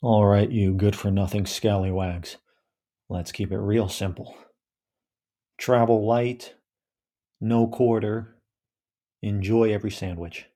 All right, you good for nothing scallywags. Let's keep it real simple. Travel light, no quarter, enjoy every sandwich.